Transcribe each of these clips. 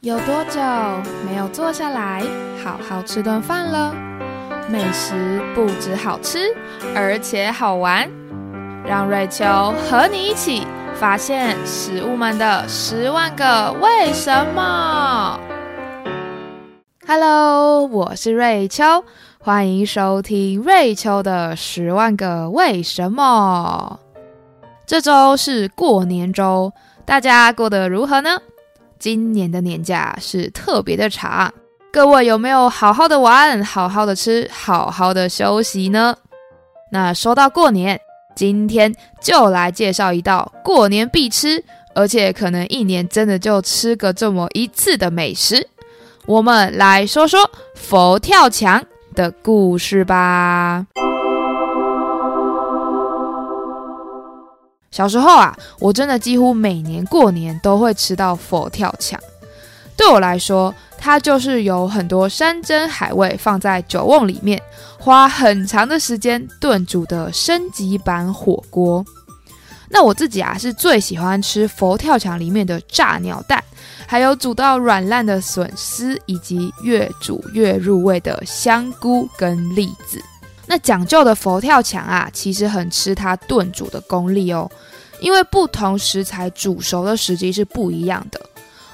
有多久没有坐下来好好吃顿饭了？美食不止好吃，而且好玩。让瑞秋和你一起发现食物们的十万个为什么。Hello，我是瑞秋，欢迎收听瑞秋的十万个为什么。这周是过年周，大家过得如何呢？今年的年假是特别的长，各位有没有好好的玩、好好的吃、好好的休息呢？那说到过年，今天就来介绍一道过年必吃，而且可能一年真的就吃个这么一次的美食。我们来说说佛跳墙的故事吧。小时候啊，我真的几乎每年过年都会吃到佛跳墙。对我来说，它就是有很多山珍海味放在酒瓮里面，花很长的时间炖煮的升级版火锅。那我自己啊，是最喜欢吃佛跳墙里面的炸鸟蛋，还有煮到软烂的笋丝，以及越煮越入味的香菇跟栗子。那讲究的佛跳墙啊，其实很吃它炖煮的功力哦，因为不同食材煮熟的时机是不一样的。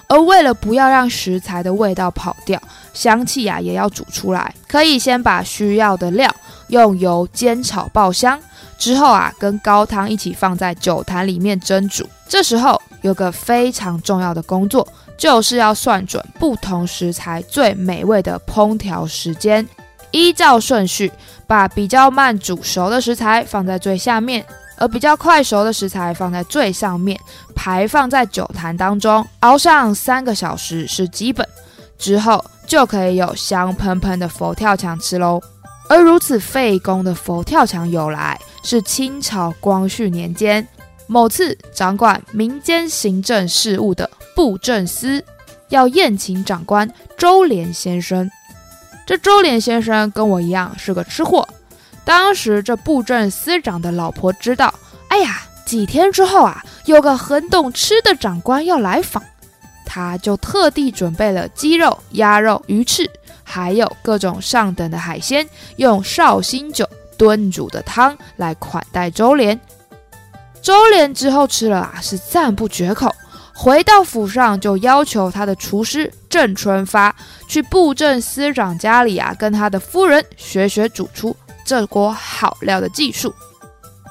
而为了不要让食材的味道跑掉，香气啊也要煮出来，可以先把需要的料用油煎炒爆香，之后啊跟高汤一起放在酒坛里面蒸煮。这时候有个非常重要的工作，就是要算准不同食材最美味的烹调时间。依照顺序，把比较慢煮熟的食材放在最下面，而比较快熟的食材放在最上面，排放在酒坛当中，熬上三个小时是基本，之后就可以有香喷喷的佛跳墙吃喽。而如此费工的佛跳墙由来，是清朝光绪年间，某次掌管民间行政事务的布政司要宴请长官周濂先生。这周濂先生跟我一样是个吃货。当时这布政司长的老婆知道，哎呀，几天之后啊，有个很懂吃的长官要来访，他就特地准备了鸡肉、鸭肉、鱼翅，还有各种上等的海鲜，用绍兴酒炖煮的汤来款待周濂。周濂之后吃了啊，是赞不绝口。回到府上，就要求他的厨师郑春发去布政司长家里啊，跟他的夫人学学煮出这锅好料的技术。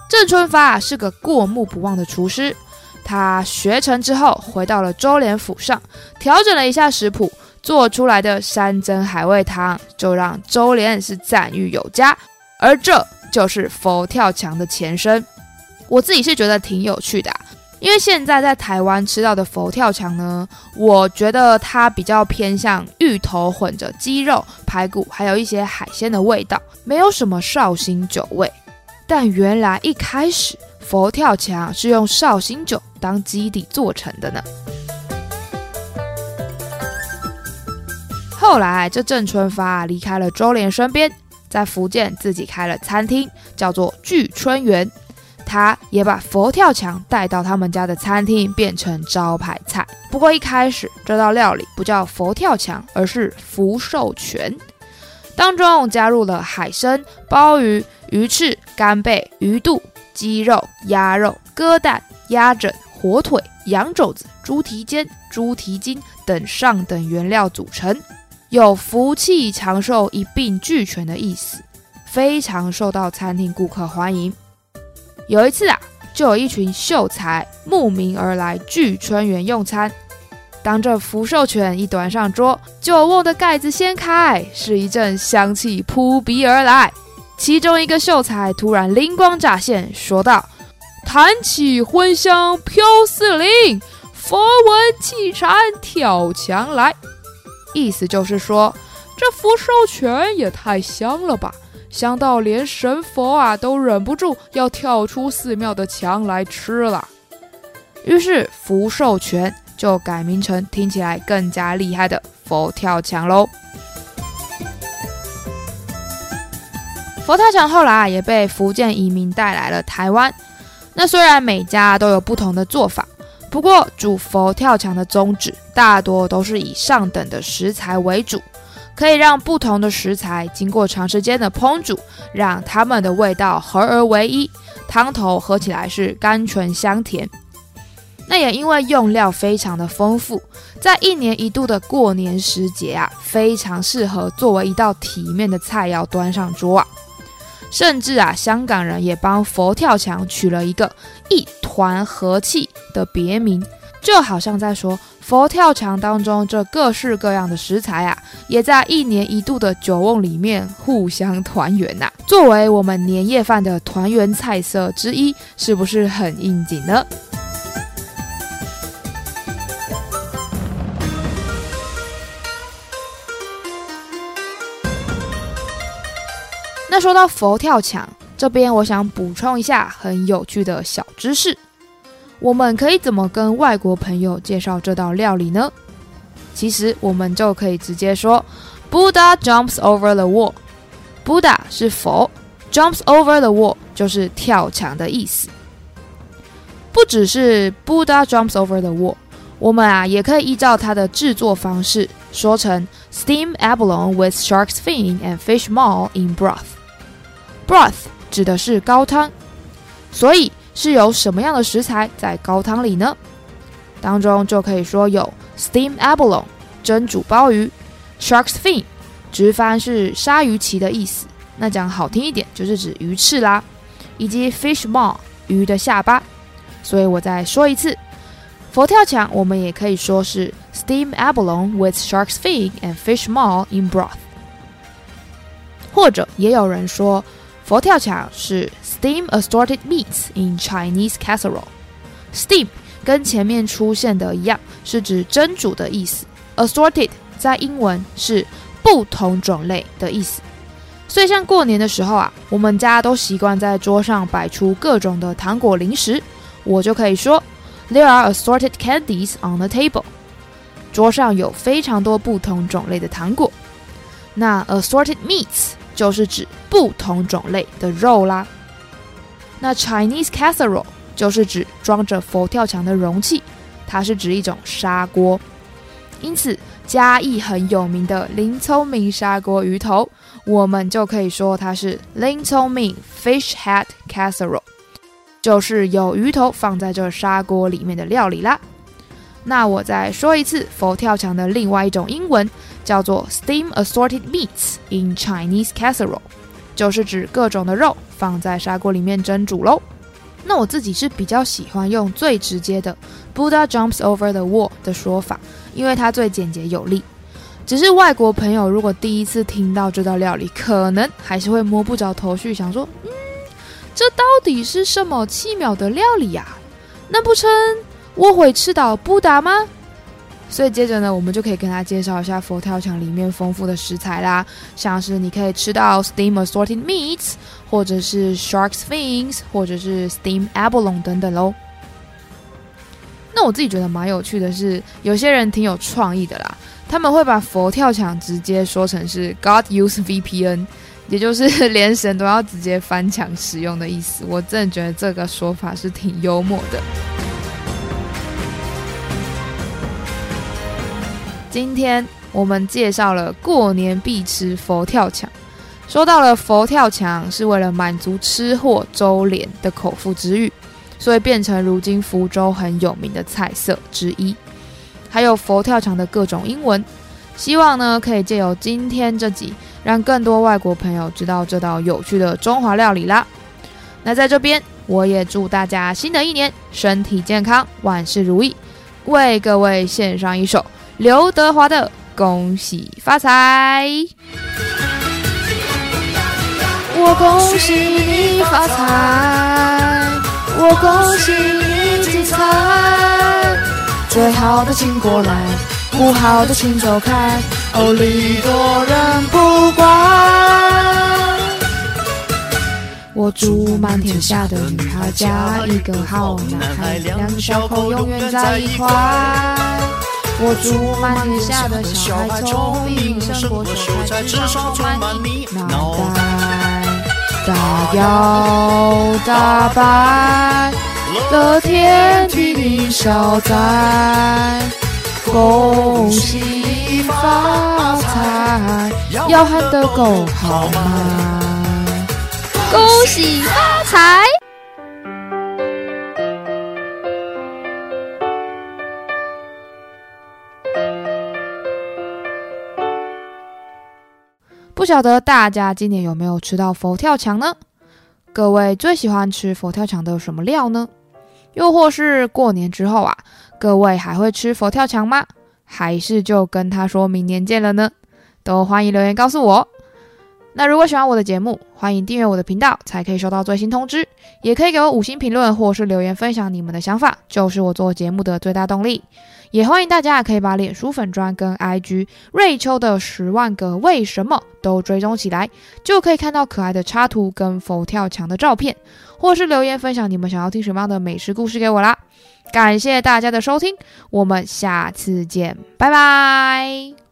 郑春发啊是个过目不忘的厨师，他学成之后回到了周濂府上，调整了一下食谱，做出来的山珍海味汤就让周濂是赞誉有加。而这就是佛跳墙的前身，我自己是觉得挺有趣的。因为现在在台湾吃到的佛跳墙呢，我觉得它比较偏向芋头混着鸡肉、排骨，还有一些海鲜的味道，没有什么绍兴酒味。但原来一开始佛跳墙是用绍兴酒当基底做成的呢。后来这郑春发离开了周濂身边，在福建自己开了餐厅，叫做聚春园。他也把佛跳墙带到他们家的餐厅，变成招牌菜。不过一开始这道料理不叫佛跳墙，而是福寿全，当中加入了海参、鲍鱼、鱼翅、干贝、鱼肚、鸡肉、鸭肉、鸽蛋、鸭胗、火腿、羊肘子、猪蹄尖、猪蹄筋等上等原料组成，有福气长寿一并俱全的意思，非常受到餐厅顾客欢迎。有一次啊，就有一群秀才慕名而来聚春园用餐。当这福寿全一端上桌，酒瓮的盖子掀开，是一阵香气扑鼻而来。其中一个秀才突然灵光乍现，说道：“弹起荤香飘四邻，佛闻气禅跳墙来。”意思就是说，这福寿全也太香了吧！香到连神佛啊都忍不住要跳出寺庙的墙来吃了，于是福寿全就改名成听起来更加厉害的佛跳墙喽。佛跳墙后来也被福建移民带来了台湾。那虽然每家都有不同的做法，不过煮佛跳墙的宗旨大多都是以上等的食材为主，可以让不同的食材经过长时间的烹煮，让它们的味道合而为一，汤头喝起来是甘醇香甜。那也因为用料非常的丰富，在一年一度的过年时节啊，非常适合作为一道体面的菜肴端上桌啊。甚至啊，香港人也帮佛跳墙取了一个“一团和气”的别名，就好像在说佛跳墙当中这各式各样的食材啊，也在一年一度的酒瓮里面互相团圆呐。作为我们年夜饭的团圆菜色之一，是不是很应景呢？那说到佛跳墙这边，我想补充一下很有趣的小知识。我们可以怎么跟外国朋友介绍这道料理呢？其实我们就可以直接说：Buddha jumps over the wall。Buddha 是佛，jumps over the wall 就是跳墙的意思。不只是 Buddha jumps over the wall，我们啊也可以依照它的制作方式说成 Steam abalone with shark's fin and fish maw in broth。Broth 指的是高汤，所以是有什么样的食材在高汤里呢？当中就可以说有 steam abalone 蒸煮鲍鱼，shark's fin 直翻是鲨鱼鳍的意思，那讲好听一点就是指鱼翅啦，以及 fish maw 鱼的下巴。所以我再说一次，佛跳墙我们也可以说是 steam abalone with shark's fin and fish maw in broth，或者也有人说。佛跳墙是 steam assorted meats in Chinese casserole。steam 跟前面出现的一样，是指蒸煮的意思。assorted 在英文是不同种类的意思。所以像过年的时候啊，我们家都习惯在桌上摆出各种的糖果零食，我就可以说 There are assorted candies on the table。桌上有非常多不同种类的糖果。那 assorted meats。就是指不同种类的肉啦。那 Chinese casserole 就是指装着佛跳墙的容器，它是指一种砂锅。因此，嘉义很有名的林聪明砂锅鱼头，我们就可以说它是林聪明 fish head casserole，就是有鱼头放在这砂锅里面的料理啦。那我再说一次佛跳墙的另外一种英文。叫做 steam assorted meats in Chinese casserole，就是指各种的肉放在砂锅里面蒸煮喽。那我自己是比较喜欢用最直接的 Buddha jumps over the wall 的说法，因为它最简洁有力。只是外国朋友如果第一次听到这道料理，可能还是会摸不着头绪，想说，嗯，这到底是什么奇妙的料理呀？难不成我会吃到布达吗？所以接着呢，我们就可以跟他介绍一下佛跳墙里面丰富的食材啦，像是你可以吃到 steam assorted meats，或者是 shark's fins，或者是 steam abalone 等等喽。那我自己觉得蛮有趣的是，有些人挺有创意的啦，他们会把佛跳墙直接说成是 God use VPN，也就是 连神都要直接翻墙使用的意思。我真的觉得这个说法是挺幽默的。今天我们介绍了过年必吃佛跳墙，说到了佛跳墙是为了满足吃货周连的口腹之欲，所以变成如今福州很有名的菜色之一。还有佛跳墙的各种英文，希望呢可以借由今天这集，让更多外国朋友知道这道有趣的中华料理啦。那在这边，我也祝大家新的一年身体健康，万事如意，为各位献上一首。刘德华的《恭喜发财》，我恭喜你发财，我恭喜你精彩。最好的请过来，不好的请走开，哦，礼多人不怪。我祝满天下的女孩嫁一个好男孩，两个小口永远在一块。我祝满天下的小孩聪明，胜过秀才，智商充满你脑袋，大摇大摆，乐天替你消灾，恭喜发财，要喊得够好吗？恭喜发财！不晓得大家今年有没有吃到佛跳墙呢？各位最喜欢吃佛跳墙的什么料呢？又或是过年之后啊，各位还会吃佛跳墙吗？还是就跟他说明年见了呢？都欢迎留言告诉我。那如果喜欢我的节目，欢迎订阅我的频道，才可以收到最新通知。也可以给我五星评论，或是留言分享你们的想法，就是我做节目的最大动力。也欢迎大家可以把脸书粉砖跟 IG 瑞秋的十万个为什么都追踪起来，就可以看到可爱的插图跟佛跳墙的照片，或是留言分享你们想要听什么样的美食故事给我啦。感谢大家的收听，我们下次见，拜拜。